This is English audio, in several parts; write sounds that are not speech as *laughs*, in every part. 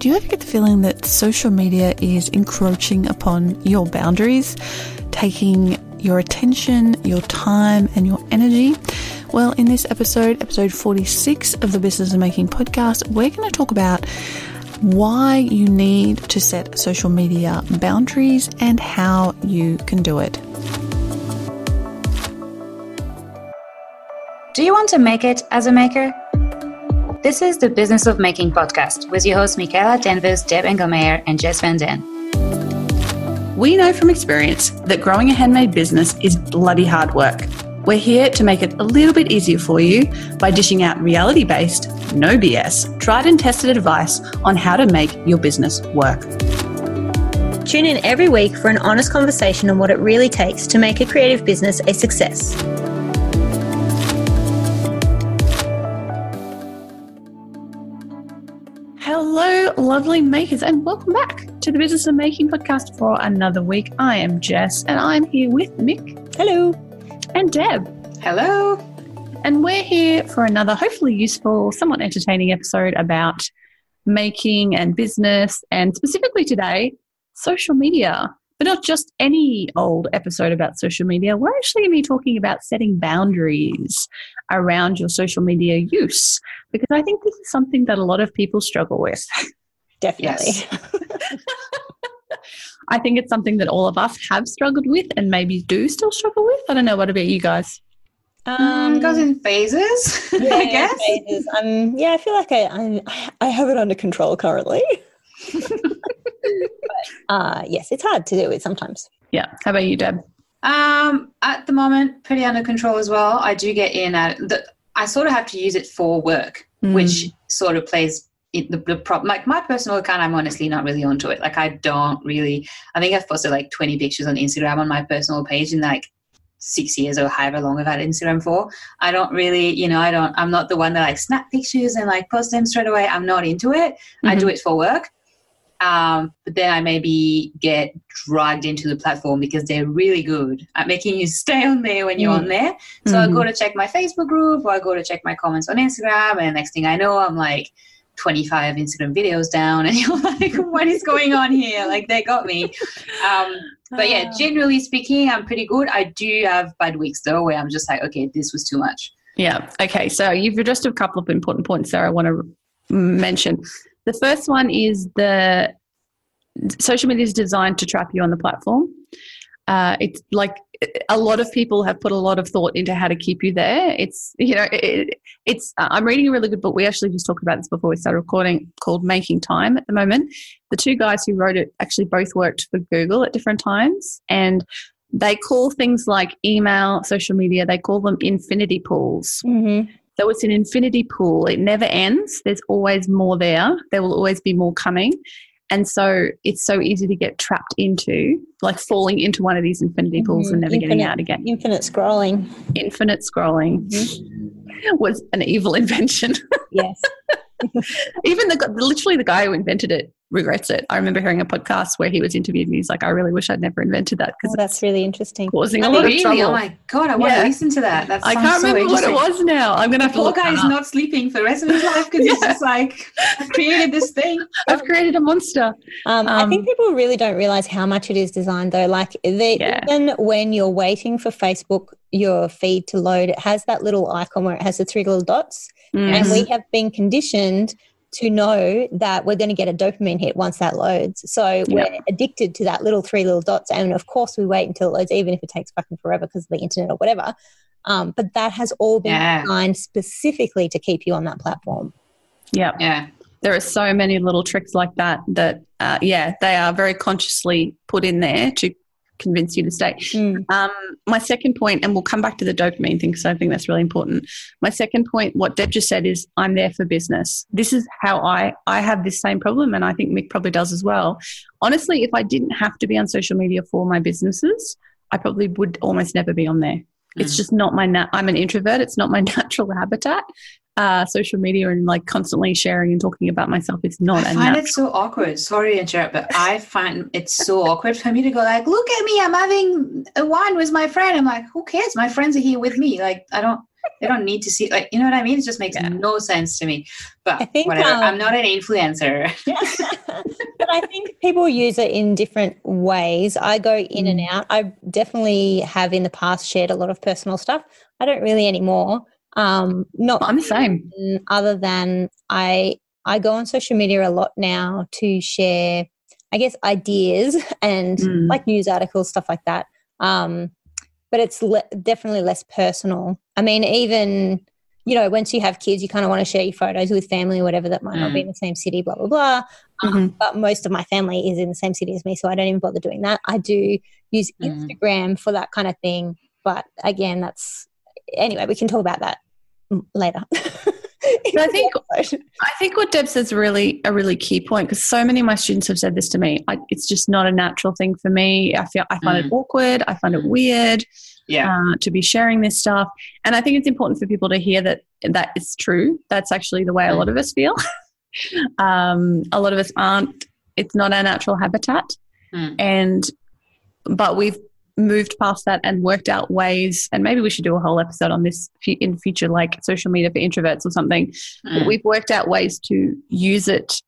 Do you ever get the feeling that social media is encroaching upon your boundaries, taking your attention, your time, and your energy? Well, in this episode, episode 46 of the Business of Making podcast, we're going to talk about why you need to set social media boundaries and how you can do it. Do you want to make it as a maker? This is the Business of Making podcast with your hosts Michaela Danvers, Deb Engelmeyer, and Jess Van Den. We know from experience that growing a handmade business is bloody hard work. We're here to make it a little bit easier for you by dishing out reality based, no BS, tried and tested advice on how to make your business work. Tune in every week for an honest conversation on what it really takes to make a creative business a success. Hello, lovely makers, and welcome back to the Business of Making podcast for another week. I am Jess, and I'm here with Mick. Hello. And Deb. Hello. And we're here for another hopefully useful, somewhat entertaining episode about making and business, and specifically today, social media. But not just any old episode about social media. We're actually going to be talking about setting boundaries around your social media use because I think this is something that a lot of people struggle with. *laughs* Definitely. Yes. *laughs* I think it's something that all of us have struggled with and maybe do still struggle with. I don't know. What about you guys? Um, it goes in phases, *laughs* yeah, I guess. Phases. Um, yeah, I feel like I, I'm, I have it under control currently. *laughs* uh, yes, it's hard to do it sometimes. Yeah. How about you, Deb? Um, at the moment, pretty under control as well. I do get in at the. I sort of have to use it for work, mm. which sort of plays it, the, the problem. Like my personal account, I'm honestly not really onto it. Like I don't really. I think I've posted like 20 pictures on Instagram on my personal page in like six years or however long I've had Instagram for. I don't really, you know, I don't. I'm not the one that like snap pictures and like post them straight away. I'm not into it. Mm-hmm. I do it for work. Um, but then I maybe get dragged into the platform because they're really good at making you *laughs* stay on there when you're mm. on there. So mm-hmm. I go to check my Facebook group or I go to check my comments on Instagram, and next thing I know, I'm like 25 Instagram videos down, *laughs* and you're like, what is going on here? Like, they got me. Um, but yeah, ah. generally speaking, I'm pretty good. I do have bad weeks though, where I'm just like, okay, this was too much. Yeah. Okay. So you've addressed a couple of important points there I want to mention. The first one is the social media is designed to trap you on the platform. Uh, it's like a lot of people have put a lot of thought into how to keep you there. It's you know it, it's uh, I'm reading a really good book. We actually just talked about this before we started recording called Making Time at the moment. The two guys who wrote it actually both worked for Google at different times and they call things like email, social media, they call them infinity pools. Mm-hmm. So it's an infinity pool. It never ends. There's always more there. There will always be more coming. And so it's so easy to get trapped into, like falling into one of these infinity pools mm-hmm. and never infinite, getting out again. Infinite scrolling. Infinite scrolling mm-hmm. *laughs* was an evil invention. *laughs* Yes. Even the literally the guy who invented it regrets it. I remember hearing a podcast where he was interviewed and he's like, I really wish I'd never invented that because oh, that's really interesting. Causing a lot of trouble. Oh my god, I want yeah. to listen to that. That's I can't remember so what it was now. I'm gonna have to. Poor guy is not sleeping for the rest of his life because *laughs* yeah. he's just like, I've created this thing. *laughs* I've created a monster. Um, um, I think um, people really don't realize how much it is designed though. Like they, yeah. even when you're waiting for Facebook your feed to load, it has that little icon where it has the three little dots. Mm. And we have been conditioned to know that we're going to get a dopamine hit once that loads. So we're addicted to that little three little dots. And of course, we wait until it loads, even if it takes fucking forever because of the internet or whatever. Um, but that has all been yeah. designed specifically to keep you on that platform. Yeah. Yeah. There are so many little tricks like that that, uh, yeah, they are very consciously put in there to convince you to stay. Mm. Um, my second point, and we'll come back to the dopamine thing because I think that's really important. My second point, what Deb just said, is I'm there for business. This is how I I have this same problem, and I think Mick probably does as well. Honestly, if I didn't have to be on social media for my businesses, I probably would almost never be on there. It's mm. just not my. Na- I'm an introvert. It's not my *laughs* natural habitat, uh, social media and like constantly sharing and talking about myself is not. I find it so awkward. Sorry to interrupt, but I find it so awkward for me to go like, "Look at me, I'm having a wine with my friend." I'm like, "Who cares? My friends are here with me." Like, I don't. They don't need to see like you know what I mean. It just makes yeah. no sense to me. But I think, whatever. Um, I'm not an influencer. *laughs* but I think people use it in different ways. I go in mm. and out. I definitely have in the past shared a lot of personal stuff. I don't really anymore. Um, not I'm the same. Other than I I go on social media a lot now to share, I guess, ideas *laughs* and mm. like news articles, stuff like that. Um, but it's le- definitely less personal. I mean, even you know, once you have kids, you kind of want to share your photos with family or whatever that might mm. not be mm. in the same city, blah blah blah. Um, mm-hmm. But most of my family is in the same city as me, so I don't even bother doing that. I do use mm. Instagram for that kind of thing, but again, that's anyway. We can talk about that later. *laughs* *laughs* I think I think what Deb says is really a really key point because so many of my students have said this to me. I, it's just not a natural thing for me. I feel I find mm. it awkward. I find it weird. Yeah. Uh, to be sharing this stuff, and I think it's important for people to hear that that is true. That's actually the way a lot of us feel. *laughs* um, a lot of us aren't. It's not our natural habitat, mm. and but we've moved past that and worked out ways and maybe we should do a whole episode on this in future like social media for introverts or something mm. we've worked out ways to use it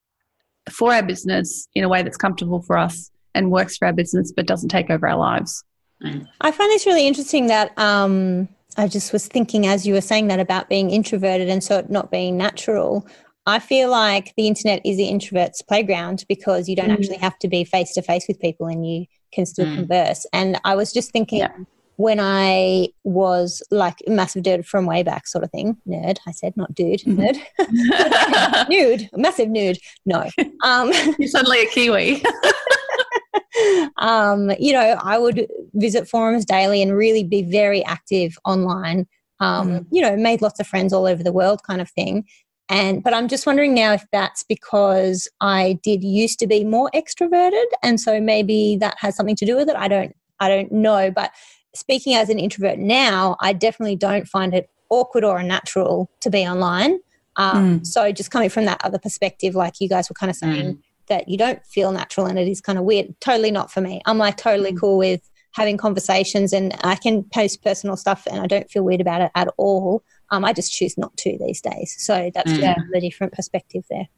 for our business in a way that's comfortable for us and works for our business but doesn't take over our lives mm. i find this really interesting that um, i just was thinking as you were saying that about being introverted and so it not being natural I feel like the internet is the introvert's playground because you don't mm. actually have to be face to face with people and you can still mm. converse. And I was just thinking yeah. when I was like massive dude from way back sort of thing, nerd, I said, not dude, mm-hmm. nerd, *laughs* nude, massive nude. No. Um, *laughs* You're suddenly a Kiwi. *laughs* um, you know, I would visit forums daily and really be very active online. Um, mm. You know, made lots of friends all over the world, kind of thing. And but I'm just wondering now if that's because I did used to be more extroverted and so maybe that has something to do with it. I don't I don't know, but speaking as an introvert now, I definitely don't find it awkward or unnatural to be online. Um, mm. So just coming from that other perspective, like you guys were kind of saying, mm. that you don't feel natural and it is kind of weird. Totally not for me. I'm like totally mm. cool with having conversations and I can post personal stuff and I don't feel weird about it at all. Um, I just choose not to these days. So that's mm. a different perspective there.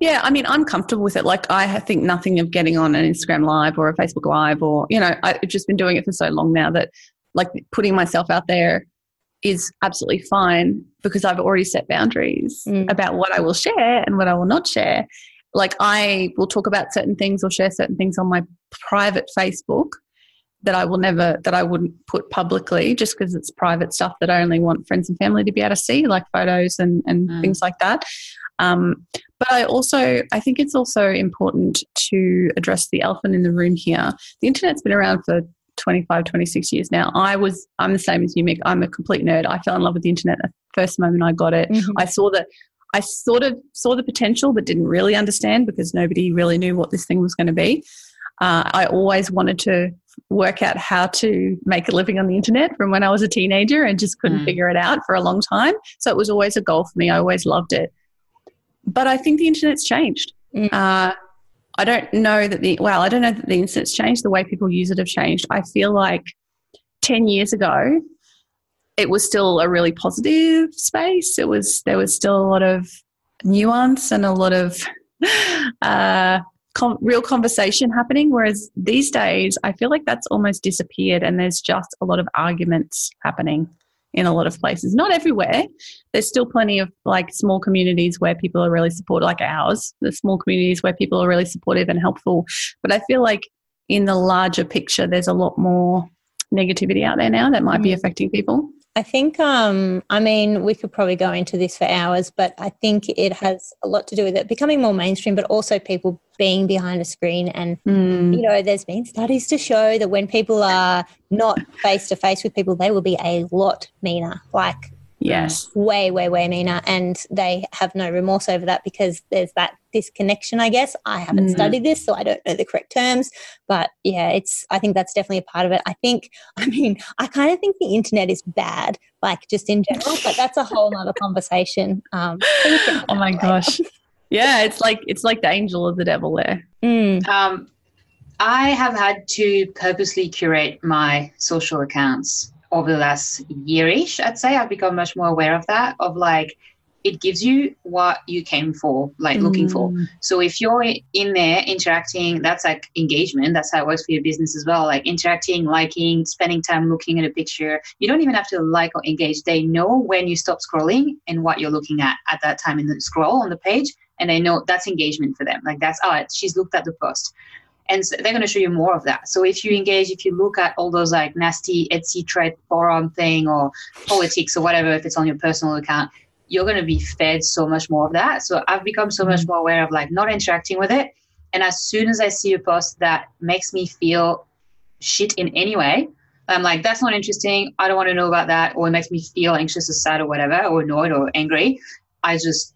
Yeah, I mean, I'm comfortable with it. Like, I think nothing of getting on an Instagram Live or a Facebook Live, or, you know, I've just been doing it for so long now that, like, putting myself out there is absolutely fine because I've already set boundaries mm. about what I will share and what I will not share. Like, I will talk about certain things or share certain things on my private Facebook that I will never that I wouldn't put publicly just because it's private stuff that I only want friends and family to be able to see, like photos and, and mm. things like that. Um, but I also I think it's also important to address the elephant in the room here. The internet's been around for 25, 26 years now. I was I'm the same as you, Mick. I'm a complete nerd. I fell in love with the internet the first moment I got it. Mm-hmm. I saw that I sort of saw the potential but didn't really understand because nobody really knew what this thing was going to be. Uh, I always wanted to work out how to make a living on the internet from when I was a teenager and just couldn't mm. figure it out for a long time. So it was always a goal for me. I always loved it. But I think the internet's changed. Mm. Uh, I don't know that the, well, I don't know that the internet's changed. The way people use it have changed. I feel like 10 years ago, it was still a really positive space. It was, there was still a lot of nuance and a lot of, *laughs* uh, com- real conversation happening. Whereas these days, I feel like that's almost disappeared and there's just a lot of arguments happening in a lot of places. Not everywhere. There's still plenty of like small communities where people are really supportive, like ours, the small communities where people are really supportive and helpful. But I feel like in the larger picture, there's a lot more negativity out there now that might mm. be affecting people. I think, um, I mean, we could probably go into this for hours, but I think it has a lot to do with it becoming more mainstream, but also people being behind a screen. And, mm. you know, there's been studies to show that when people are not face to face with people, they will be a lot meaner. Like, Yes. Way, way, way meaner. And they have no remorse over that because there's that disconnection, I guess. I haven't mm. studied this, so I don't know the correct terms. But yeah, it's, I think that's definitely a part of it. I think, *laughs* I mean, I kind of think the internet is bad, like just in general, but that's a whole other conversation. Um, *laughs* oh my gosh. Yeah, it's like, it's like the angel of the devil there. Mm. Um, I have had to purposely curate my social accounts over the last yearish, I'd say I've become much more aware of that. Of like, it gives you what you came for, like mm. looking for. Mm. So if you're in there interacting, that's like engagement. That's how it works for your business as well. Like interacting, liking, spending time looking at a picture. You don't even have to like or engage. They know when you stop scrolling and what you're looking at at that time in the scroll on the page. And they know that's engagement for them. Like that's, oh, she's looked at the post. And so they're going to show you more of that. So if you engage, if you look at all those like nasty Etsy thread forum thing or politics or whatever, if it's on your personal account, you're going to be fed so much more of that. So I've become so much mm-hmm. more aware of like not interacting with it. And as soon as I see a post that makes me feel shit in any way, I'm like, that's not interesting. I don't want to know about that. Or it makes me feel anxious or sad or whatever, or annoyed or angry. I just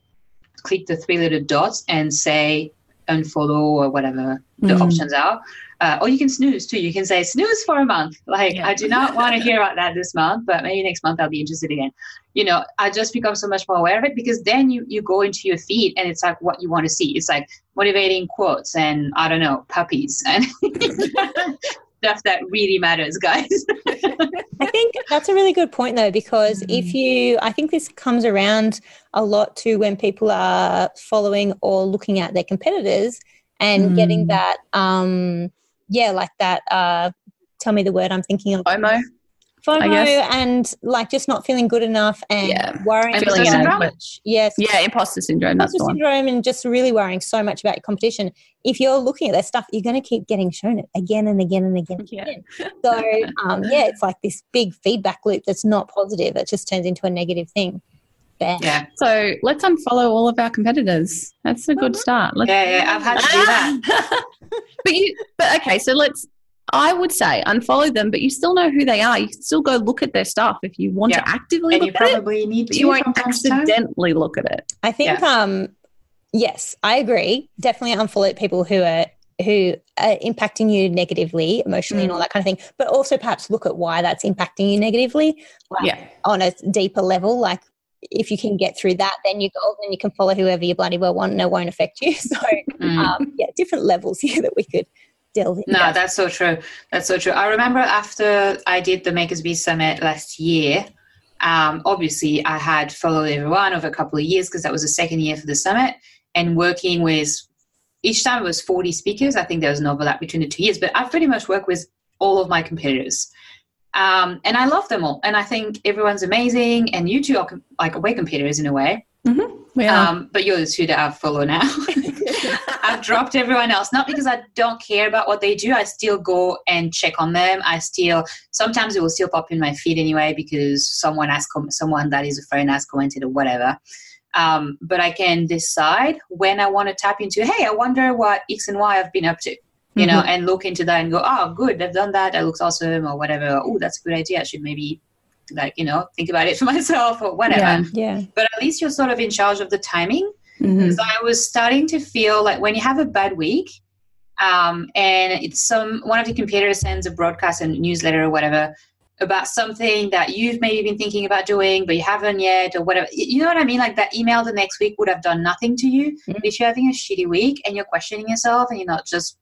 click the three little dots and say unfollow or whatever the mm-hmm. options are. Uh, or you can snooze too. You can say snooze for a month. Like yeah. I do not want to *laughs* hear about that this month, but maybe next month I'll be interested again. You know, I just become so much more aware of it because then you you go into your feed and it's like what you want to see. It's like motivating quotes and I don't know puppies and *laughs* *laughs* stuff that really matters, guys. *laughs* I think that's a really good point though, because mm. if you, I think this comes around a lot to when people are following or looking at their competitors and mm. getting that um yeah like that uh tell me the word i'm thinking of FOMO FOMO and like just not feeling good enough and yeah. worrying so much. Yes. Yeah, imposter syndrome. Imposter syndrome and just really worrying so much about your competition. If you're looking at that stuff, you're going to keep getting shown it again and again and again. And yeah. again. So um, yeah, it's like this big feedback loop that's not positive. It just turns into a negative thing. Bad. Yeah. So let's unfollow all of our competitors. That's a good mm-hmm. start. Let's yeah, yeah, I've had to do that. *laughs* but you, but okay. So let's. I would say unfollow them, but you still know who they are. You can still go look at their stuff if you want yeah. to actively and look you at probably it. Need to you won't accidentally look at it. I think. Yeah. Um. Yes, I agree. Definitely unfollow people who are who are impacting you negatively, emotionally, mm. and all that kind of thing. But also perhaps look at why that's impacting you negatively, like yeah. on a deeper level. Like if you can get through that, then you go, then you can follow whoever you bloody well want, and it won't affect you. *laughs* So, mm. um, yeah, different levels *laughs* here that we could into. No, that's so true. That's so true. I remember after I did the Makers Biz Summit last year, um, obviously I had followed everyone over a couple of years because that was the second year for the summit, and working with each time it was 40 speakers. I think there was an overlap between the two years, but I've pretty much worked with all of my competitors. Um, and I love them all. And I think everyone's amazing. And you two are like way competitors in a way. Mm-hmm. Um, but you're the two that I follow now. *laughs* I've dropped everyone else, not because I don't care about what they do. I still go and check on them. I still sometimes it will still pop in my feed anyway because someone has com- someone that is a friend has commented or whatever. Um, but I can decide when I want to tap into. Hey, I wonder what X and Y have been up to you know, mm-hmm. and look into that and go, oh, good, they've done that. That looks awesome, or whatever. Oh, that's a good idea. I should maybe, like, you know, think about it for *laughs* myself or whatever. Yeah. yeah. But at least you're sort of in charge of the timing. Mm-hmm. So I was starting to feel like when you have a bad week, um, and it's some one of the competitors sends a broadcast and newsletter or whatever about something that you've maybe been thinking about doing but you haven't yet or whatever you know what i mean like that email the next week would have done nothing to you mm-hmm. if you're having a shitty week and you're questioning yourself and you're not just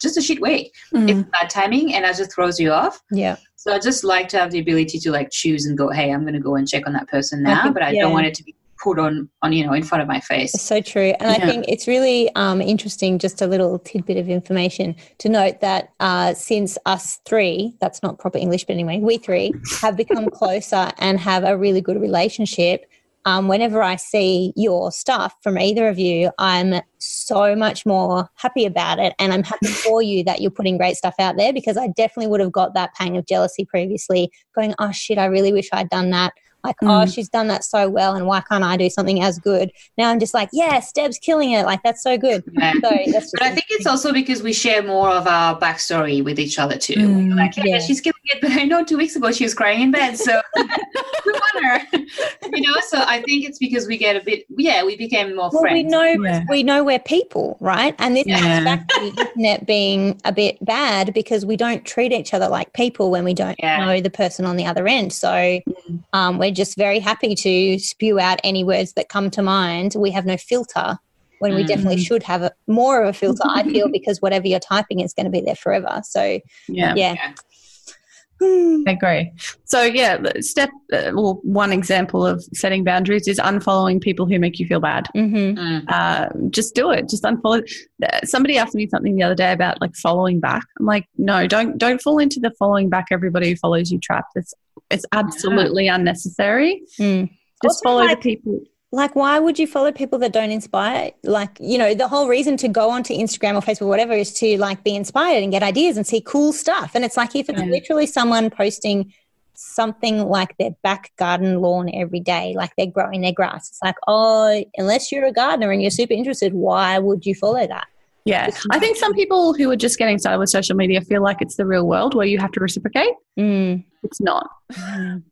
just a shit week. Mm. It's bad timing and that just throws you off. Yeah. So I just like to have the ability to like choose and go, hey, I'm going to go and check on that person now, I think, but I yeah. don't want it to be put on on you know in front of my face. It's so true, and yeah. I think it's really um, interesting. Just a little tidbit of information to note that uh, since us three, that's not proper English, but anyway, we three *laughs* have become closer and have a really good relationship um, whenever I see your stuff from either of you, I'm so much more happy about it. And I'm happy *laughs* for you that you're putting great stuff out there because I definitely would have got that pang of jealousy previously, going, oh shit, I really wish I'd done that like, oh, mm. oh, she's done that so well, and why can't I do something as good? Now I'm just like, yes, Deb's killing it. Like, that's so good. Yeah. So that's but I think it's also because we share more of our backstory with each other too. Mm, like, yeah, yeah, she's killing it, *laughs* but I know two weeks ago she was crying in bed, so *laughs* we want her. *laughs* you know, so I think it's because we get a bit, yeah, we became more well, friends. We know, yeah. we know we're people, right? And this yeah. back to the internet being a bit bad because we don't treat each other like people when we don't know the person on the other end. So mm. um, we're just very happy to spew out any words that come to mind. We have no filter when we mm. definitely should have a, more of a filter, I feel, *laughs* because whatever you're typing is going to be there forever. So, yeah. yeah. I agree. So yeah, step uh, well, one example of setting boundaries is unfollowing people who make you feel bad. Mm-hmm. Mm. Uh, just do it. Just unfollow. Somebody asked me something the other day about like following back. I'm like, no, don't don't fall into the following back everybody who follows you trap. It's it's absolutely yeah. unnecessary. Mm. Just also follow like, the people like why would you follow people that don't inspire? Like you know the whole reason to go onto instagram or facebook or whatever is to like be inspired and get ideas and see cool stuff. And it's like if it's literally someone posting something like their back garden lawn every day like they're growing their grass it's like oh unless you're a gardener and you're super interested why would you follow that? Yeah. I think some people who are just getting started with social media feel like it's the real world where you have to reciprocate. Mm. it's not. Mm.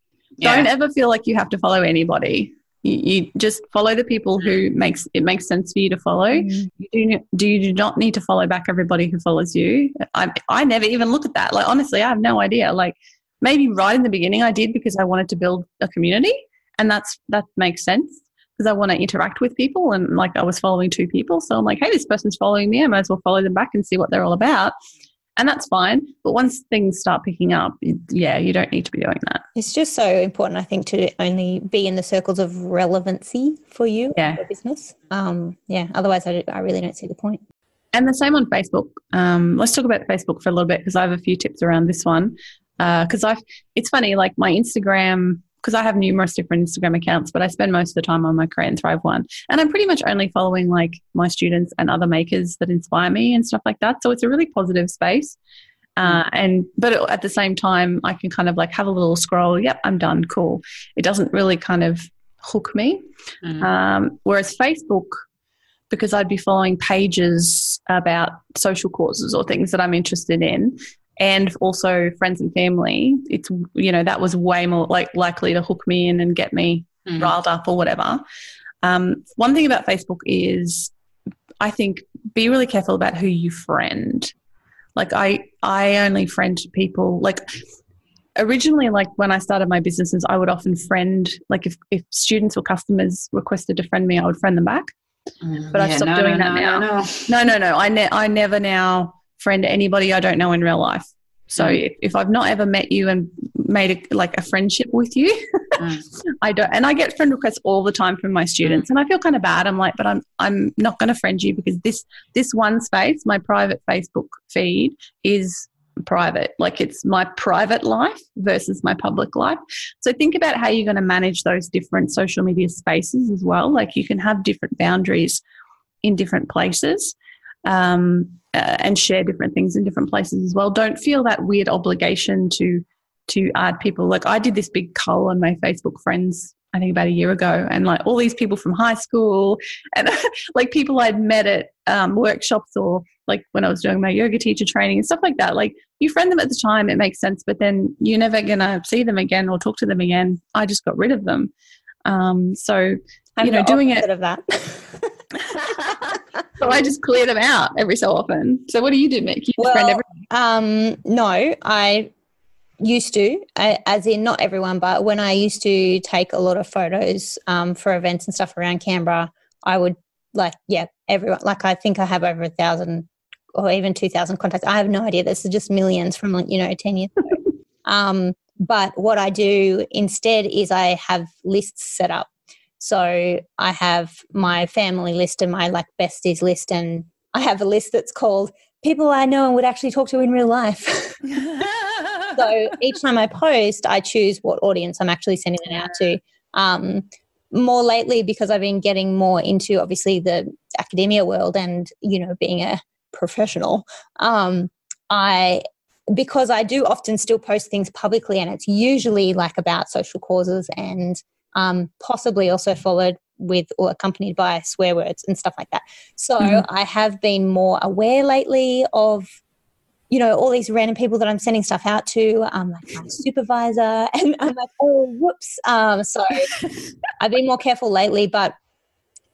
don't ever feel like you have to follow anybody you, you, just follow the people who makes it makes sense for you to follow. Mm. You do, do you do not need to follow back everybody who follows you. I I never even look at that. Like honestly, I have no idea. Like maybe right in the beginning I did because I wanted to build a community, and that's that makes sense because I want to interact with people. And like I was following two people, so I'm like, hey, this person's following me. I might as well follow them back and see what they're all about and that's fine. But once things start picking up, yeah, you don't need to be doing that. It's just so important, I think, to only be in the circles of relevancy for you, yeah, your business. Um, yeah. Otherwise, I, I really don't see the point. And the same on Facebook. Um, let's talk about Facebook for a little bit because I have a few tips around this one. Because uh, I've, it's funny, like my Instagram because I have numerous different Instagram accounts, but I spend most of the time on my Create and Thrive one. And I'm pretty much only following like my students and other makers that inspire me and stuff like that. So it's a really positive space. Uh, mm. and but at the same time, I can kind of like have a little scroll. Yep, I'm done. Cool. It doesn't really kind of hook me. Mm. Um, whereas Facebook, because I'd be following pages about social causes or things that I'm interested in, and also friends and family, it's you know that was way more like likely to hook me in and get me mm. riled up or whatever. Um, one thing about Facebook is, I think, be really careful about who you friend. Like I, I only friend people like originally like when i started my businesses i would often friend like if, if students or customers requested to friend me i would friend them back mm, but i've stopped no, doing no, that no, now no no no no I, ne- I never now friend to anybody I don't know in real life. So mm. if, if, I've not ever met you and made a, like a friendship with you, mm. *laughs* I don't. And I get friend requests all the time from my students, mm. and I feel kind of bad. I'm like, but I'm I'm not going to friend you because this this one space, my private Facebook feed, is private. Like it's my private life versus my public life. So think about how you're going to manage those different social media spaces as well. Like you can have different boundaries in different places. Um, uh, and share different things in different places as well. Don't feel that weird obligation to to add people. Like I did this big cull on my Facebook friends. I think about a year ago, and like all these people from high school, and *laughs* like people I'd met at um, workshops or like when I was doing my yoga teacher training and stuff like that. Like you friend them at the time, it makes sense, but then you're never gonna see them again or talk to them again. I just got rid of them. Um, so I'm you know, doing it of that. *laughs* *laughs* so I just clear them out every so often. So what do you do, Mick? You well? Um, no, I used to, I, as in not everyone, but when I used to take a lot of photos um, for events and stuff around Canberra, I would like, yeah, everyone. Like I think I have over a thousand or even two thousand contacts. I have no idea. This is just millions from like you know ten years ago. *laughs* um, but what I do instead is I have lists set up so I have my family list and my like besties list, and I have a list that's called people I know and would actually talk to in real life. *laughs* so each time I post, I choose what audience I'm actually sending it out to. Um, more lately, because I've been getting more into obviously the academia world and you know being a professional, um, I because I do often still post things publicly, and it's usually like about social causes and um, possibly also followed with or accompanied by swear words and stuff like that. So mm-hmm. I have been more aware lately of, you know, all these random people that I'm sending stuff out to, um, like my supervisor, *laughs* and I'm like, oh, whoops. Um, so *laughs* I've been more careful lately, but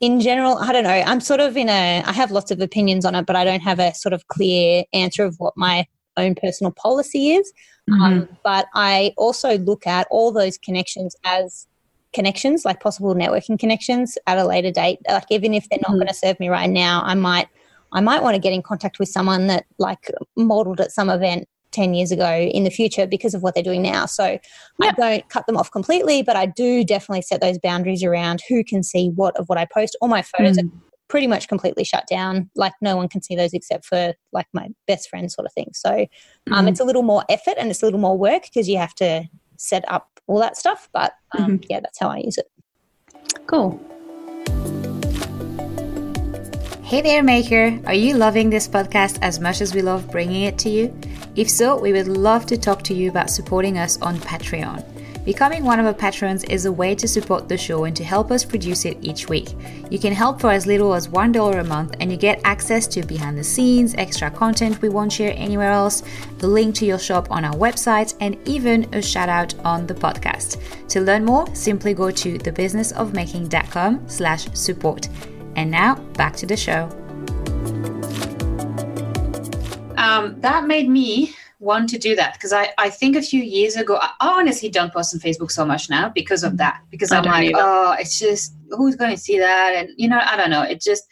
in general, I don't know. I'm sort of in a, I have lots of opinions on it, but I don't have a sort of clear answer of what my own personal policy is. Mm-hmm. Um, but I also look at all those connections as connections, like possible networking connections at a later date. Like even if they're not mm. going to serve me right now, I might I might want to get in contact with someone that like modeled at some event 10 years ago in the future because of what they're doing now. So yep. I don't cut them off completely, but I do definitely set those boundaries around who can see what of what I post. All my photos mm. are pretty much completely shut down. Like no one can see those except for like my best friend sort of thing. So um, mm. it's a little more effort and it's a little more work because you have to set up all that stuff. But um, mm-hmm. yeah, that's how I use it. Cool. Hey there, Maker! Are you loving this podcast as much as we love bringing it to you? If so, we would love to talk to you about supporting us on Patreon. Becoming one of our patrons is a way to support the show and to help us produce it each week. You can help for as little as $1 a month and you get access to behind the scenes, extra content we won't share anywhere else, the link to your shop on our website, and even a shout out on the podcast. To learn more, simply go to thebusinessofmaking.com slash support. And now back to the show. Um, that made me want to do that because I, I think a few years ago, I honestly don't post on Facebook so much now because of that. Because I I'm like, either. oh, it's just who's going to see that? And you know, I don't know. It just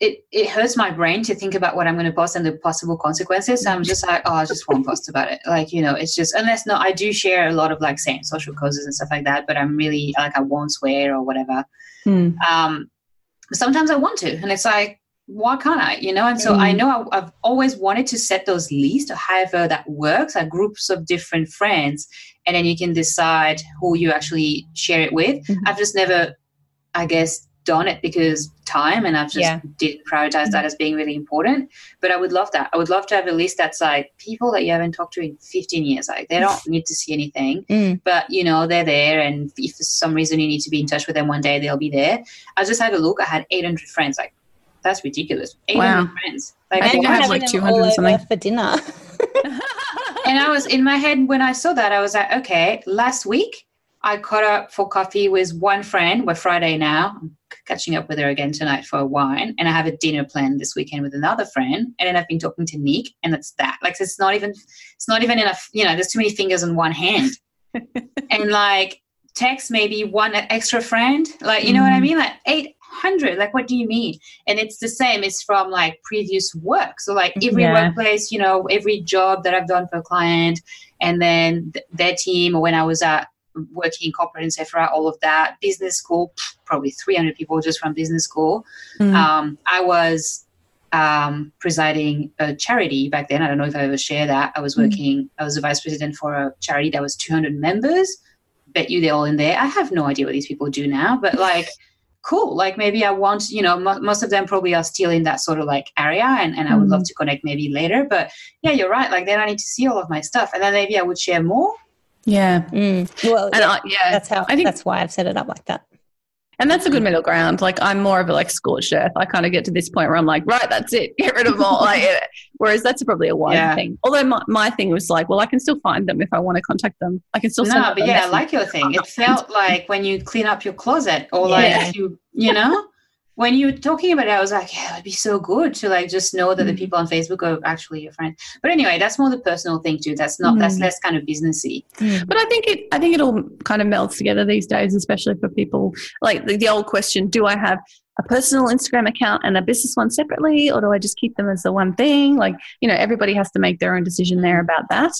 it it hurts my brain to think about what I'm going to post and the possible consequences. So I'm just like, oh, I just won't post about it. Like, you know, it's just unless no, I do share a lot of like same social causes and stuff like that, but I'm really like I won't swear or whatever. Hmm. Um, sometimes I want to, and it's like, why can't I? You know, and so mm. I know I, have always wanted to set those lists, however that works, like groups of different friends, and then you can decide who you actually share it with. Mm-hmm. I've just never, I guess, done it because time, and I've just yeah. didn't prioritize mm-hmm. that as being really important. But I would love that. I would love to have a list that's like people that you haven't talked to in 15 years. Like they don't *laughs* need to see anything, mm. but you know they're there, and if for some reason you need to be in touch with them one day, they'll be there. I just had a look. I had 800 friends. Like that's ridiculous. 800 wow. friends. Like, I think I have like 200 and something. For dinner. *laughs* and I was in my head when I saw that, I was like, okay, last week I caught up for coffee with one friend. We're Friday now. I'm catching up with her again tonight for a wine. And I have a dinner planned this weekend with another friend. And then I've been talking to Nick, and that's that. Like it's not even it's not even enough, you know, there's too many fingers on one hand. *laughs* and like text maybe one extra friend. Like, you know mm. what I mm. mean? Like eight hundred like what do you mean and it's the same it's from like previous work so like every yeah. workplace you know every job that i've done for a client and then th- their team or when i was at working in corporate and Sephora, all of that business school probably 300 people just from business school mm. um, i was um, presiding a charity back then i don't know if i ever share that i was mm. working mm. i was a vice president for a charity that was 200 members bet you they're all in there i have no idea what these people do now but like cool. Like maybe i want you know m- most of them probably are still in that sort of like area and, and i would mm. love to connect maybe later but yeah you're right. Like then i need to see all of my stuff and then maybe i would share more. Yeah. Mm. well and yeah, I, yeah. that's how i think that's why i've set it up like that and that's a good middle ground. Like I'm more of a like scorched earth. I kind of get to this point where I'm like, right, that's it. Get rid of all. like, *laughs* whereas that's probably a wise yeah. thing. Although my, my thing was like, well, I can still find them if I want to contact them. I can still. No, but yeah, I like your thing. It *laughs* felt like when you clean up your closet or yeah. like you, you know when you were talking about it, I was like, yeah, it'd be so good to like just know that mm. the people on Facebook are actually your friend. But anyway, that's more the personal thing too. That's not mm. that's less kind of businessy. Mm. But I think it I think it all kind of melts together these days, especially for people like the, the old question: Do I have a personal Instagram account and a business one separately, or do I just keep them as the one thing? Like you know, everybody has to make their own decision there about that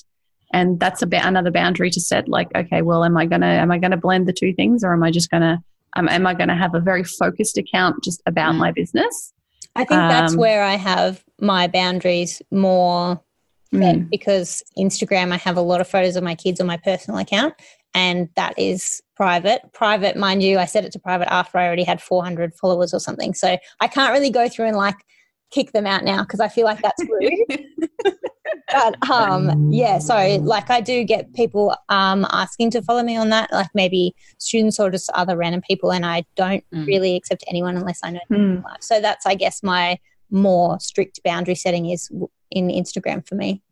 and that's about ba- another boundary to set like okay well am i gonna am i gonna blend the two things or am i just gonna um, am I going to have a very focused account just about mm. my business? I think um, that's where I have my boundaries more mm. because Instagram, I have a lot of photos of my kids on my personal account, and that is private. Private, mind you, I set it to private after I already had 400 followers or something. So I can't really go through and like kick them out now because I feel like that's rude. *laughs* but um, yeah, so like I do get people um, asking to follow me on that, like maybe students or just other random people, and I don't mm. really accept anyone unless I know them. Mm. So that's, I guess, my more strict boundary setting is in Instagram for me.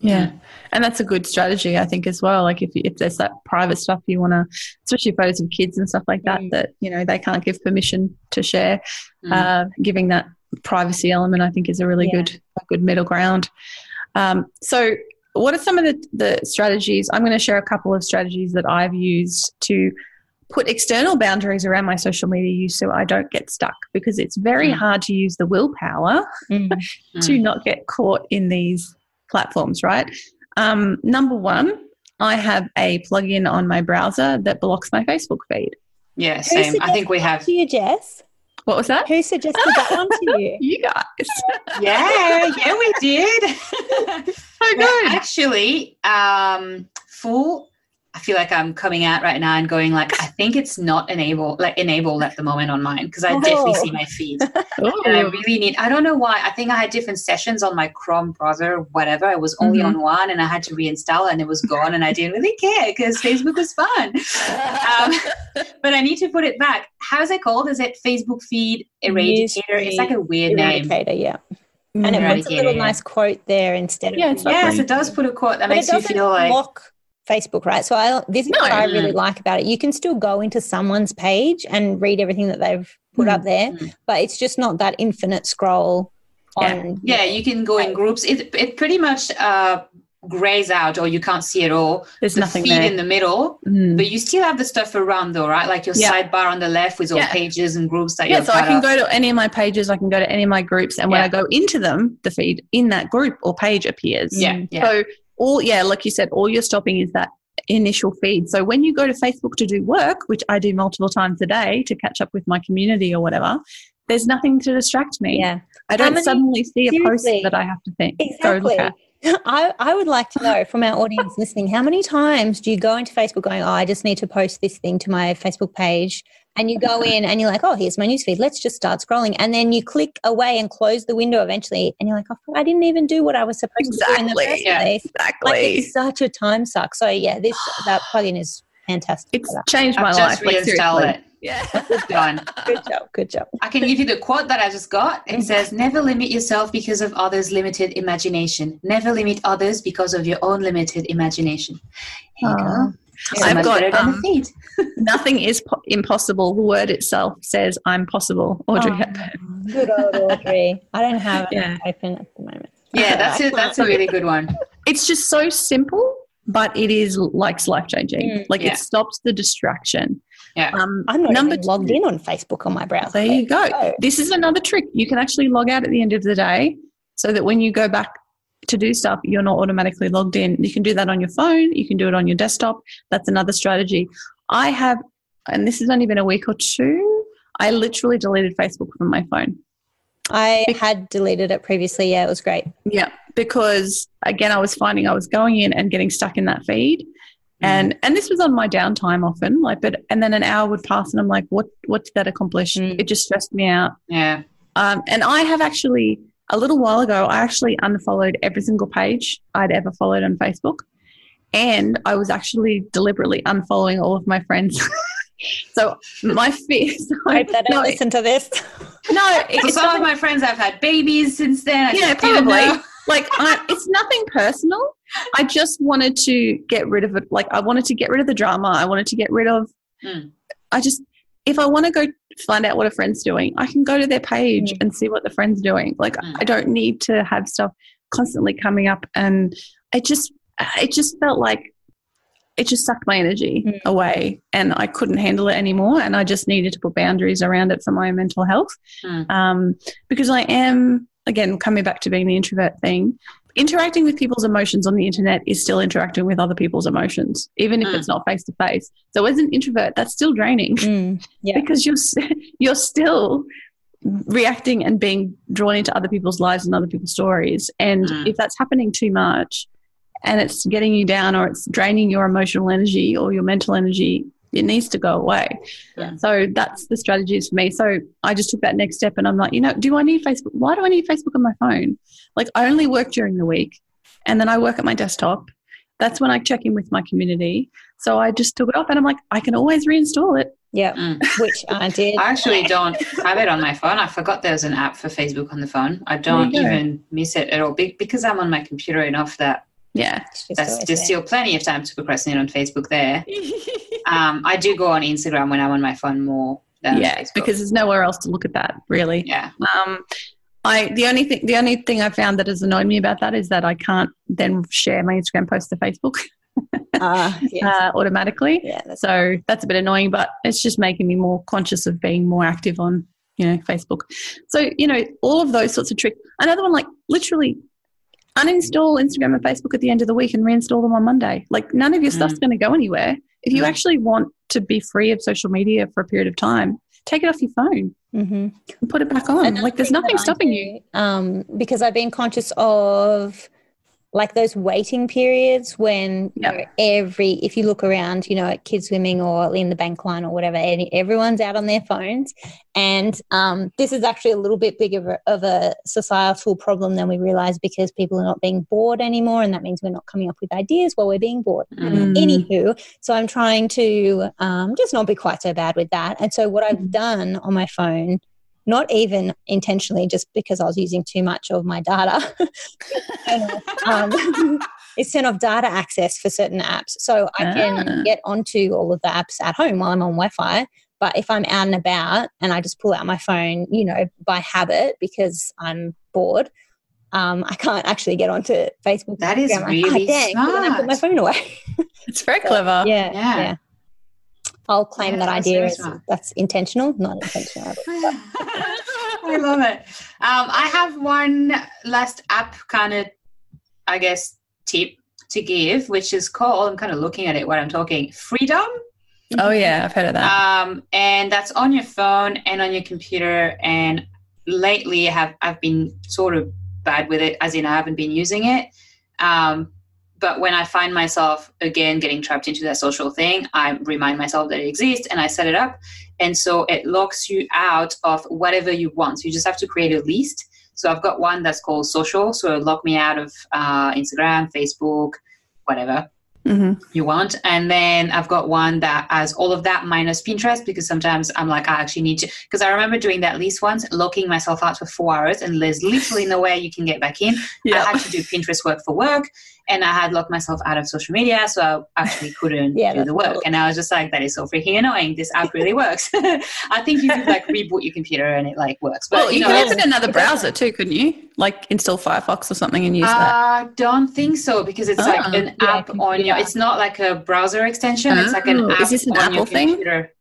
Yeah. And that's a good strategy, I think, as well. Like if, if there's that private stuff you want to, especially photos of kids and stuff like that, mm. that, you know, they can't give permission to share, mm. uh, giving that privacy element, I think, is a really yeah. good, a good middle ground. Um, so, what are some of the, the strategies? I'm going to share a couple of strategies that I've used to put external boundaries around my social media use so I don't get stuck because it's very mm. hard to use the willpower mm. *laughs* to mm. not get caught in these platforms, right? Um, number one, I have a plugin on my browser that blocks my Facebook feed. Yeah, same. I think we have. To you, Jess. What was that? Who suggested that one to you? *laughs* you guys. yeah, yeah, we did. *laughs* so good. Actually, um, full I feel like I'm coming out right now and going like, I think it's not enabled, like enabled at the moment on mine because I oh. definitely see my feed. *laughs* and I really need. I don't know why. I think I had different sessions on my Chrome browser, whatever. I was only mm-hmm. on one, and I had to reinstall, and it was gone, and I didn't really care because Facebook was fun. um, *laughs* but I need to put it back. How's it called? Is it Facebook feed eradicator? It's like a weird eradicator, name. Yeah. And it puts a little nice quote there instead of yeah, yes, it does put a quote that but makes you feel like lock Facebook, right? So I, this is no, what I really like about it. You can still go into someone's page and read everything that they've put mm-hmm. up there, mm-hmm. but it's just not that infinite scroll. On, yeah, yeah, you can go in groups. It it pretty much uh, grays out, or you can't see it all. There's the nothing feed there. in the middle, mm. but you still have the stuff around, though, right? Like your yeah. sidebar on the left with all yeah. pages and groups that. Yeah, so I can go to any of my pages. I can go to any of my groups, and when I go into them, the feed in that group or page appears. Yeah. So all yeah, like you said, all you're stopping is that initial feed. So when you go to Facebook to do work, which I do multiple times a day to catch up with my community or whatever, there's nothing to distract me. Yeah. I don't many, suddenly see a post that I have to think. Exactly. *laughs* I, I would like to know from our audience *laughs* listening, how many times do you go into Facebook going, oh, I just need to post this thing to my Facebook page and you go in and you're like, oh, here's my newsfeed. Let's just start scrolling. And then you click away and close the window eventually. And you're like, oh, I didn't even do what I was supposed exactly. to do in the first yeah, place. Exactly. Like, it's such a time suck. So, yeah, this *sighs* that plugin is fantastic. It's changed my I've life. Just like, seriously. it. Yeah. *laughs* Good done. Good job. Good job. I can give you the quote that I just got. It mm-hmm. says, Never limit yourself because of others' limited imagination. Never limit others because of your own limited imagination. Here you go. So I've got um, *laughs* nothing is po- impossible. The word itself says I'm possible. Audrey oh, Hepburn. Good old Audrey. I don't have it *laughs* yeah. open at the moment. Yeah, that's a, that's a really good one. It's just so simple, but it is like life changing. Mm, like yeah. it stops the distraction. Yeah. Um, I'm not number even logged in on Facebook on my browser. There you go. This is another trick. You can actually log out at the end of the day so that when you go back to do stuff, you're not automatically logged in. You can do that on your phone, you can do it on your desktop. That's another strategy. I have, and this has only been a week or two, I literally deleted Facebook from my phone. I had deleted it previously. Yeah, it was great. Yeah, because again, I was finding I was going in and getting stuck in that feed. Mm. And and this was on my downtime often, like but and then an hour would pass and I'm like, what what did that accomplish? Mm. It just stressed me out. Yeah. Um, and I have actually a little while ago, I actually unfollowed every single page I'd ever followed on Facebook. And I was actually deliberately unfollowing all of my friends. *laughs* so my fear. *laughs* So I hope don't no, listen to this. No, *laughs* it, some of my friends have had babies since then. I yeah, probably. Like I, it's nothing personal. I just wanted to get rid of it. Like I wanted to get rid of the drama. I wanted to get rid of. Mm. I just if I want to go find out what a friend's doing, I can go to their page mm. and see what the friend's doing. Like mm. I don't need to have stuff constantly coming up and it just it just felt like it just sucked my energy mm. away and I couldn't handle it anymore and I just needed to put boundaries around it for my mental health. Mm. Um, because I am again coming back to being the introvert thing interacting with people's emotions on the internet is still interacting with other people's emotions, even if mm. it's not face to face. So as an introvert, that's still draining mm, *laughs* yeah. because you're *laughs* you're still reacting and being drawn into other people's lives and other people's stories. And mm. if that's happening too much and it's getting you down or it's draining your emotional energy or your mental energy, it needs to go away. Yeah. So that's the strategies for me. So I just took that next step and I'm like, you know, do I need Facebook? Why do I need Facebook on my phone? Like I only work during the week and then I work at my desktop. That's when I check in with my community. So I just took it off and I'm like, I can always reinstall it. Yeah, mm. which I *laughs* did. I actually don't have it on my phone. I forgot there's an app for Facebook on the phone. I don't even miss it at all because I'm on my computer enough that yeah, that's, there's still plenty of time to procrastinate on Facebook there. *laughs* um, I do go on Instagram when I'm on my phone more. yeah, Facebook. because there's nowhere else to look at that really. Yeah. Um, I the only thing the only thing I found that has annoyed me about that is that I can't then share my Instagram post to Facebook. *laughs* uh, yes. uh, automatically. Yeah, that's so that's a bit annoying, but it's just making me more conscious of being more active on you know Facebook. So you know all of those sorts of tricks. Another one like literally uninstall Instagram and Facebook at the end of the week and reinstall them on Monday. Like none of your mm. stuff's going to go anywhere. If you mm. actually want to be free of social media for a period of time, take it off your phone mm-hmm. and put it back on. Another like there's nothing stopping do, you. Um, because I've been conscious of like those waiting periods when yep. you know, every if you look around you know at kids swimming or in the bank line or whatever and everyone's out on their phones and um, this is actually a little bit bigger of a societal problem than we realize because people are not being bored anymore and that means we're not coming up with ideas while we're being bored mm. anywho so i'm trying to um, just not be quite so bad with that and so what i've mm. done on my phone not even intentionally, just because I was using too much of my data. *laughs* um, is turn off data access for certain apps. So I can ah. get onto all of the apps at home while I'm on Wi Fi. But if I'm out and about and I just pull out my phone, you know, by habit because I'm bored, um, I can't actually get onto Facebook. That is really like, oh, dang, smart. I put my phone away. it's very *laughs* clever. Yeah, yeah. yeah. I'll claim yeah, that idea as that's intentional, not intentional. *laughs* I love it. Um, I have one last app kind of, I guess, tip to give, which is called, I'm kind of looking at it while I'm talking, Freedom. Oh, yeah, I've heard of that. Um, and that's on your phone and on your computer. And lately, I have I've been sort of bad with it, as in I haven't been using it. Um, but when I find myself again getting trapped into that social thing, I remind myself that it exists and I set it up. And so it locks you out of whatever you want. So you just have to create a list. So I've got one that's called social. So it lock me out of uh, Instagram, Facebook, whatever mm-hmm. you want. And then I've got one that has all of that minus Pinterest because sometimes I'm like, I actually need to. Because I remember doing that list once, locking myself out for four hours, and there's literally no way you can get back in. Yeah. I had to do Pinterest work for work and I had locked myself out of social media, so I actually *laughs* couldn't yeah, do the work. Cool. And I was just like, that is so freaking annoying. This app really *laughs* works. *laughs* I think you could like reboot your computer and it like works. But well, you, you know, could open another browser too, couldn't you? Like install Firefox or something and use that. I don't think so because it's oh, like an yeah, app on your. It's not like a browser extension. Oh, it's like an oh, app is this an on Apple thing? Computer.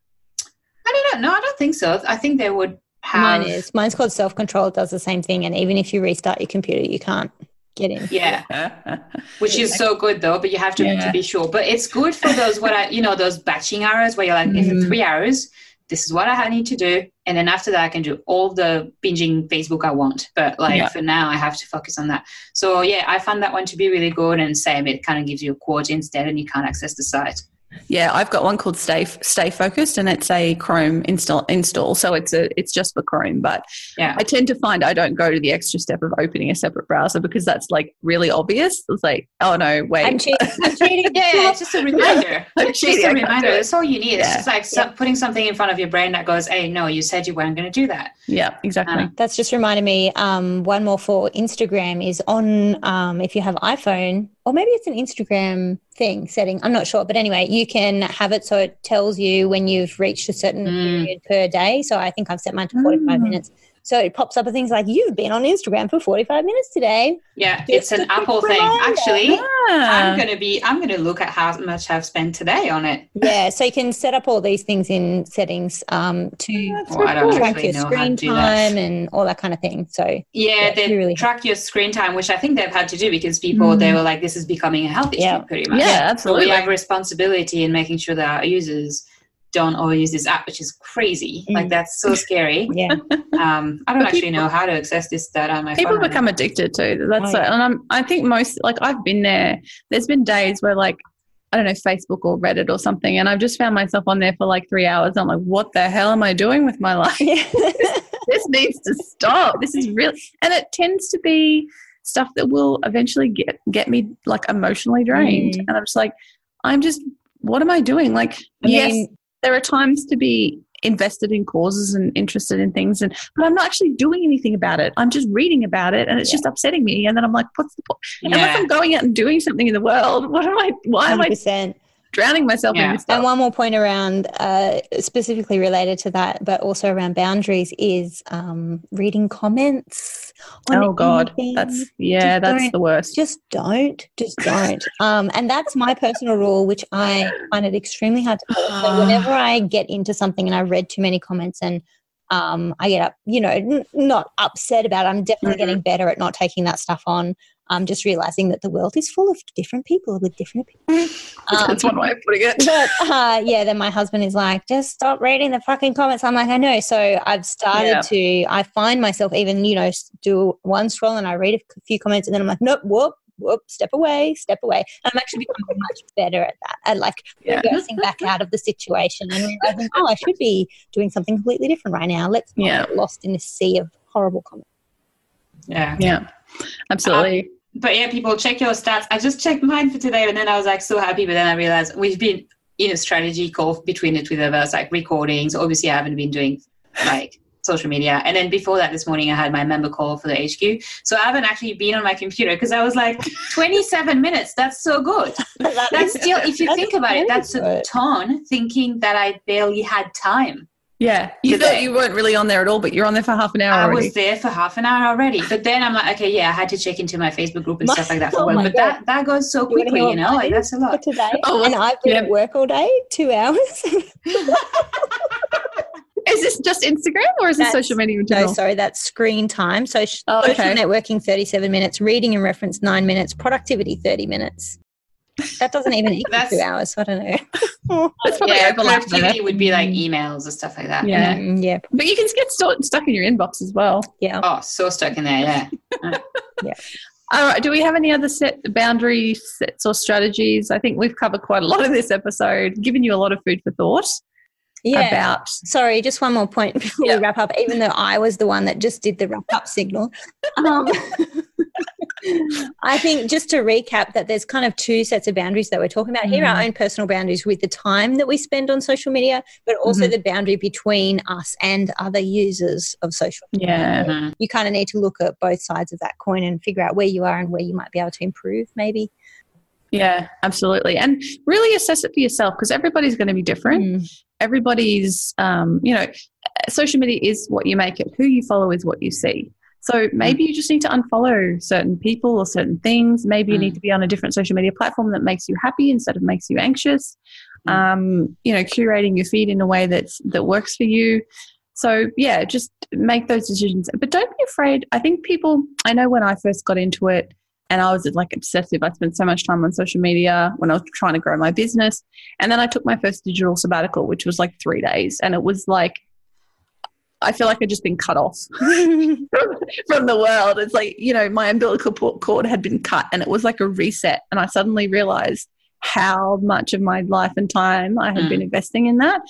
I don't know. No, I don't think so. I think they would have. Mine is. Mine's called self control. It does the same thing, and even if you restart your computer, you can't get in. Yeah. *laughs* Which is so good though, but you have to, yeah. to be sure. But it's good for those what I you know, those batching hours where you're like, mm. for three hours, this is what I need to do. And then after that I can do all the binging Facebook I want. But like yeah. for now I have to focus on that. So yeah, I found that one to be really good and same it kind of gives you a quote instead and you can't access the site. Yeah, I've got one called Stay Stay Focused, and it's a Chrome install. Install, so it's a it's just for Chrome. But yeah, I tend to find I don't go to the extra step of opening a separate browser because that's like really obvious. It's like, oh no, wait, I'm cheating. I'm cheating. *laughs* yeah, it's just a reminder. it's just a reminder. That's all you need. Yeah. It's just like yeah. putting something in front of your brain that goes, "Hey, no, you said you weren't going to do that." Yeah, exactly. Um, that's just reminded me. Um, one more for Instagram is on. Um, if you have iPhone, or maybe it's an Instagram thing setting. I'm not sure, but anyway, you can have it so it tells you when you've reached a certain mm. period per day. So I think I've set mine to 45 mm. minutes. So it pops up with things like you've been on Instagram for 45 minutes today. Yeah, Just it's an Apple thing. Actually, yeah. I'm going to be, I'm going to look at how much I've spent today on it. *laughs* Yeah, so you can set up all these things in settings um, to oh, track your screen time and all that kind of thing. So yeah, yeah they really track your screen time, which I think they've had to do because people, mm. they were like, this is becoming a health issue yeah. pretty much. Yeah, absolutely. So we have responsibility in making sure that our users don't always use this app, which is crazy. Mm. Like that's so scary. *laughs* yeah. Um, I don't but actually people, know how to access this data on my people phone. become addicted to that's oh, yeah. and I'm, I think most like I've been there. There's been days where like I don't know Facebook or Reddit or something, and I've just found myself on there for like three hours. I'm like, what the hell am I doing with my life? *laughs* this, this needs to stop. This is really, and it tends to be stuff that will eventually get get me like emotionally drained, mm. and I'm just like, I'm just what am I doing? Like, I yes, mean, there are times to be invested in causes and interested in things and but I'm not actually doing anything about it. I'm just reading about it and it's yeah. just upsetting me and then I'm like, what's the point? Yeah. Unless I'm going out and doing something in the world, what am I why 100%. am I drowning myself yeah. in this And one more point around, uh, specifically related to that, but also around boundaries, is um, reading comments. oh God, that's yeah, just that's the worst. Just don't, just don't. *laughs* um, and that's my personal rule, which I find it extremely hard to follow. So *sighs* whenever I get into something and I read too many comments and um, I get up, you know, n- not upset about it. I'm definitely mm-hmm. getting better at not taking that stuff on. I'm just realizing that the world is full of different people with different opinions. Um, *laughs* That's one way of putting it. But uh, yeah, then my husband is like, just stop reading the fucking comments. I'm like, I know. So I've started yeah. to, I find myself even, you know, do one scroll and I read a few comments and then I'm like, nope, whoop, whoop, step away, step away. And I'm actually becoming much better at that, at like yeah. reversing back out of the situation and realizing, oh, I should be doing something completely different right now. Let's not yeah. get lost in a sea of horrible comments. Yeah. Yeah. Absolutely. Um, but yeah, people check your stats. I just checked mine for today and then I was like so happy, but then I realized we've been in a strategy call between the two of us, like recordings. Obviously I haven't been doing like *laughs* social media. And then before that, this morning, I had my member call for the HQ. So I haven't actually been on my computer because I was like, *laughs* 27 minutes, that's so good. *laughs* that's still, if you think about it, that's a ton thinking that I barely had time. Yeah, you thought you weren't really on there at all, but you're on there for half an hour. I already. was there for half an hour already, but then I'm like, okay, yeah, I had to check into my Facebook group and my, stuff like that for *laughs* oh work. But God. that that goes so quickly, you, know, like that's a lot. Today, oh, and I've been yeah. at work all day, two hours. *laughs* Is this just Instagram or is this social media in general? No, sorry, that's screen time. So oh, social okay. networking, 37 minutes, reading and reference, nine minutes, productivity, 30 minutes. That doesn't even *laughs* equal two hours. So I don't know. *laughs* that's probably yeah, productivity would be like emails or stuff like that. Yeah, mm, yeah. But you can get st- stuck in your inbox as well. Yeah. Oh, so stuck in there. *laughs* Yeah. yeah. All right. Do we have any other set boundary sets or strategies? I think we've covered quite a lot of this episode, given you a lot of food for thought yeah. about. Sorry, just one more point before we wrap up. Even though I was the one that just did the wrap up signal, um, I think just to recap that there's kind of two sets of boundaries that we're talking about mm here: our mm-hmm. own personal boundaries with the time that we spend on social media, but also mm-hmm. the boundary between us and other users of social media. Yeah, mm-hmm. you kind of need to look at both sides of that coin and figure out where you are and where you might be able to improve, maybe. Yeah, absolutely. And really assess it for yourself because everybody's going to be different. Mm. Everybody's, um, you know, social media is what you make it. Who you follow is what you see. So maybe mm. you just need to unfollow certain people or certain things. Maybe you need mm. to be on a different social media platform that makes you happy instead of makes you anxious. Mm. Um, you know, curating your feed in a way that's that works for you. So yeah, just make those decisions. But don't be afraid. I think people. I know when I first got into it and I was like obsessive. I spent so much time on social media when I was trying to grow my business. And then I took my first digital sabbatical, which was like three days. And it was like, I feel like I'd just been cut off from, *laughs* *laughs* from the world. It's like, you know, my umbilical cord had been cut and it was like a reset. And I suddenly realized how much of my life and time I had mm. been investing in that.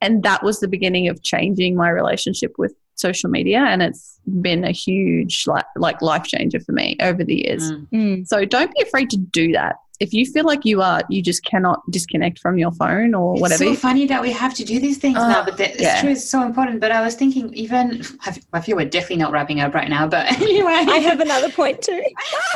And that was the beginning of changing my relationship with social media and it's been a huge like, like life changer for me over the years mm. mm. so don't be afraid to do that if you feel like you are you just cannot disconnect from your phone or it's whatever it's so funny that we have to do these things uh, now but the, yeah. true it's so important but i was thinking even i feel we're definitely not wrapping up right now but *laughs* anyway i have another point too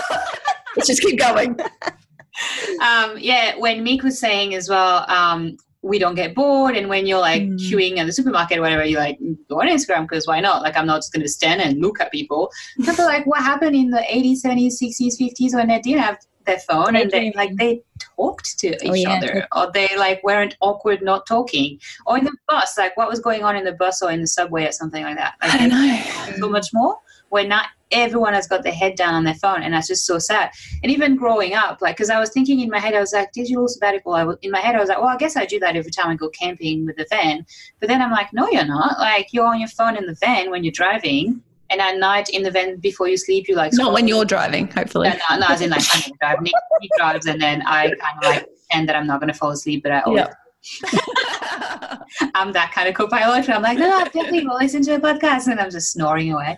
*laughs* let's just keep going *laughs* um, yeah when meek was saying as well um, we don't get bored. And when you're like mm. queuing at the supermarket or whatever, you like go on Instagram because why not? Like I'm not just going to stand and look at people. *laughs* But like what happened in the 80s, 70s, 60s, 50s when they didn't have their phone and they like they talked to oh, each oh, yeah. other or they like weren't awkward not talking or in the bus like what was going on in the bus or in the subway or something like that like, I don't know so much more we're not everyone has got their head down on their phone and that's just so sad. And even growing up like because i was thinking in my head i was like digital sabbatical I was, in my head i was like well i guess i do that every time i go camping with the van. But then i'm like no you're not. Like you're on your phone in the van when you're driving and at night in the van before you sleep you like not when you're driving hopefully. No, no, no as in like i drive nick, drives and then i kind of like pretend that i'm not going to fall asleep but i always yep. *laughs* I'm that kind of co-pilot. And I'm like, no, no, definitely will listen to a podcast, and I'm just snoring away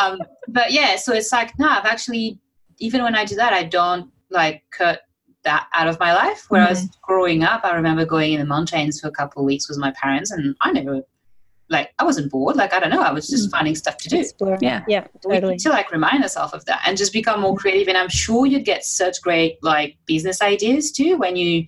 um, but yeah, so it's like, no, I've actually, even when I do that, I don't like cut that out of my life. Whereas mm-hmm. growing up, I remember going in the mountains for a couple of weeks with my parents, and I never, like, I wasn't bored. Like, I don't know, I was just mm-hmm. finding stuff to do. Explore. Yeah, yeah, totally. We need to like remind ourselves of that and just become more creative. And I'm sure you'd get such great like business ideas too when you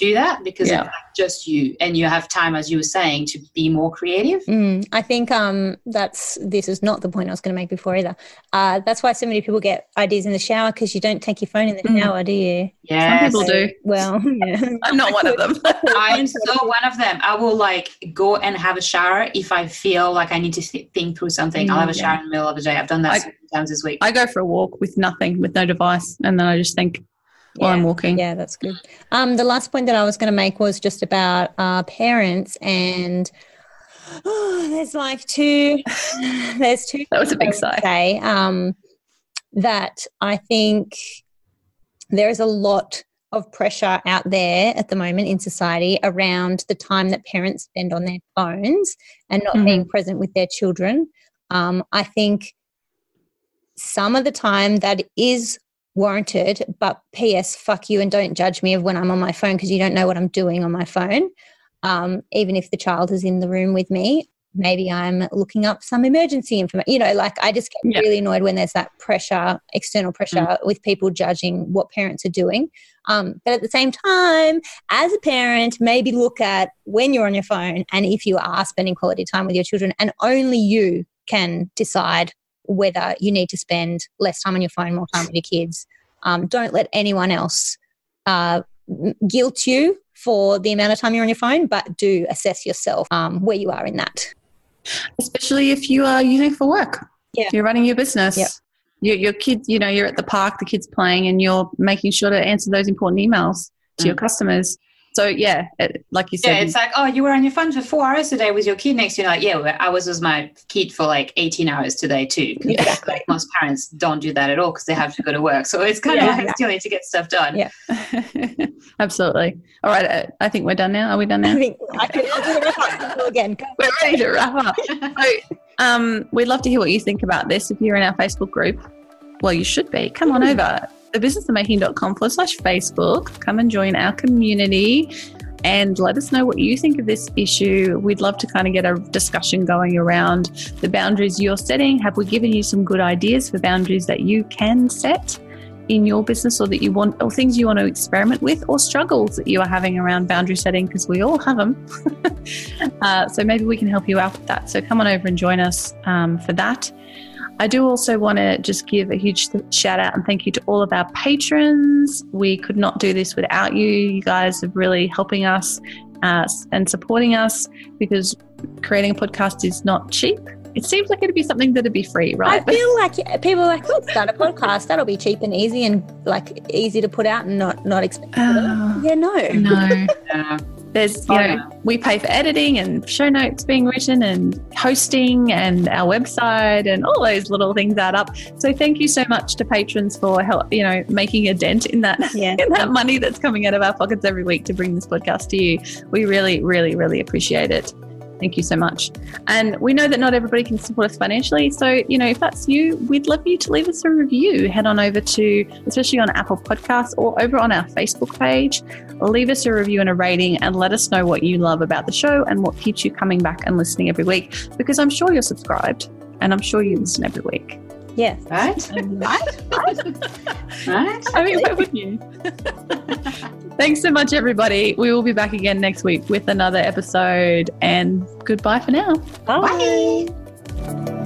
do that because yeah. it's just you and you have time as you were saying to be more creative. Mm, i think um that's this is not the point i was going to make before either. Uh that's why so many people get ideas in the shower because you don't take your phone in the mm. shower do you? Yeah some people so, do. Well *laughs* yeah. i'm not one of them. *laughs* I'm so one of them. I will like go and have a shower if i feel like i need to think through something. Mm, i'll have a shower yeah. in the middle of the day. I've done that I, times this week. I go for a walk with nothing with no device and then i just think while yeah, I'm walking. Yeah, that's good. Um, the last point that I was going to make was just about uh, parents and oh, there's like two. *laughs* There's two. That was a big sigh. Say, um, that I think there is a lot of pressure out there at the moment in society around the time that parents spend on their phones and not mm-hmm. being present with their children. Um, I think some of the time that is warranted. But P.S. Fuck you and don't judge me of when I'm on my phone because you don't know what I'm doing on my phone. Um, even if the child is in the room with me, maybe I'm looking up some emergency information. You know, like I just get yeah. really annoyed when there's that pressure, external pressure mm. with people judging what parents are doing. Um, but at the same time, as a parent, maybe look at when you're on your phone and if you are spending quality time with your children, and only you can decide whether you need to spend less time on your phone, more time with your kids. Um, don't let anyone else uh, guilt you for the amount of time you're on your phone, but do assess yourself um, where you are in that. Especially if you are using it for work. Yeah. You're running your business. Yep. Your, your kids, you know, you're at the park, the kids playing, and you're making sure to answer those important emails to mm. your customers. So yeah, it, like you said, yeah, it's like oh, you were on your phone for four hours today with your kid next to you. Like yeah, I was with my kid for like eighteen hours today too. *laughs* Yeah. like most parents don't do that at all because they have to go to work. So it's kind yeah, of like still *laughs* need to get stuff done. Yeah, *laughs* absolutely. All right, uh, I think we're done now. Are we done now? I think I can do wrap up again. We're ready to wrap up. so, um, we'd love to hear what you think about this. If you're in our Facebook group, well, you should be. Come on over thebusinessofmaking.com forward slash Facebook. Come and join our community and let us know what you think of this issue. We'd love to kind of get a discussion going around the boundaries you're setting. Have we given you some good ideas for boundaries that you can set in your business or that you want, or things you want to experiment with, or struggles that you are having around boundary setting? Because we all have them. *laughs* uh, so maybe we can help you out with that. So come on over and join us um, for that. I do also want to just give a huge shout out and thank you to all of our patrons. We could not do this without you. You guys are really helping us uh, and supporting us because creating a podcast is not cheap. It seems like it'd be something that'd be free, right? I feel like people are like, let's start a podcast. That'll be cheap and easy and like easy to put out and not not expensive. Uh, yeah, no, no. *laughs* There's, you oh, know, yeah. we pay for editing and show notes being written and hosting and our website and all those little things add up. So thank you so much to patrons for help, you know, making a dent in that yeah. *laughs* in that money that's coming out of our pockets every week to bring this podcast to you. We really, really, really appreciate it. Thank you so much. And we know that not everybody can support us financially. So, you know, if that's you, we'd love you to leave us a review. Head on over to, especially on Apple Podcasts or over on our Facebook page. Leave us a review and a rating and let us know what you love about the show and what keeps you coming back and listening every week. Because I'm sure you're subscribed and I'm sure you listen every week. Yeah. Right? right? *laughs* Um, right? right? I mean, where would you? *laughs* Thanks so much, everybody. We will be back again next week with another episode. And goodbye for now. Bye. Bye.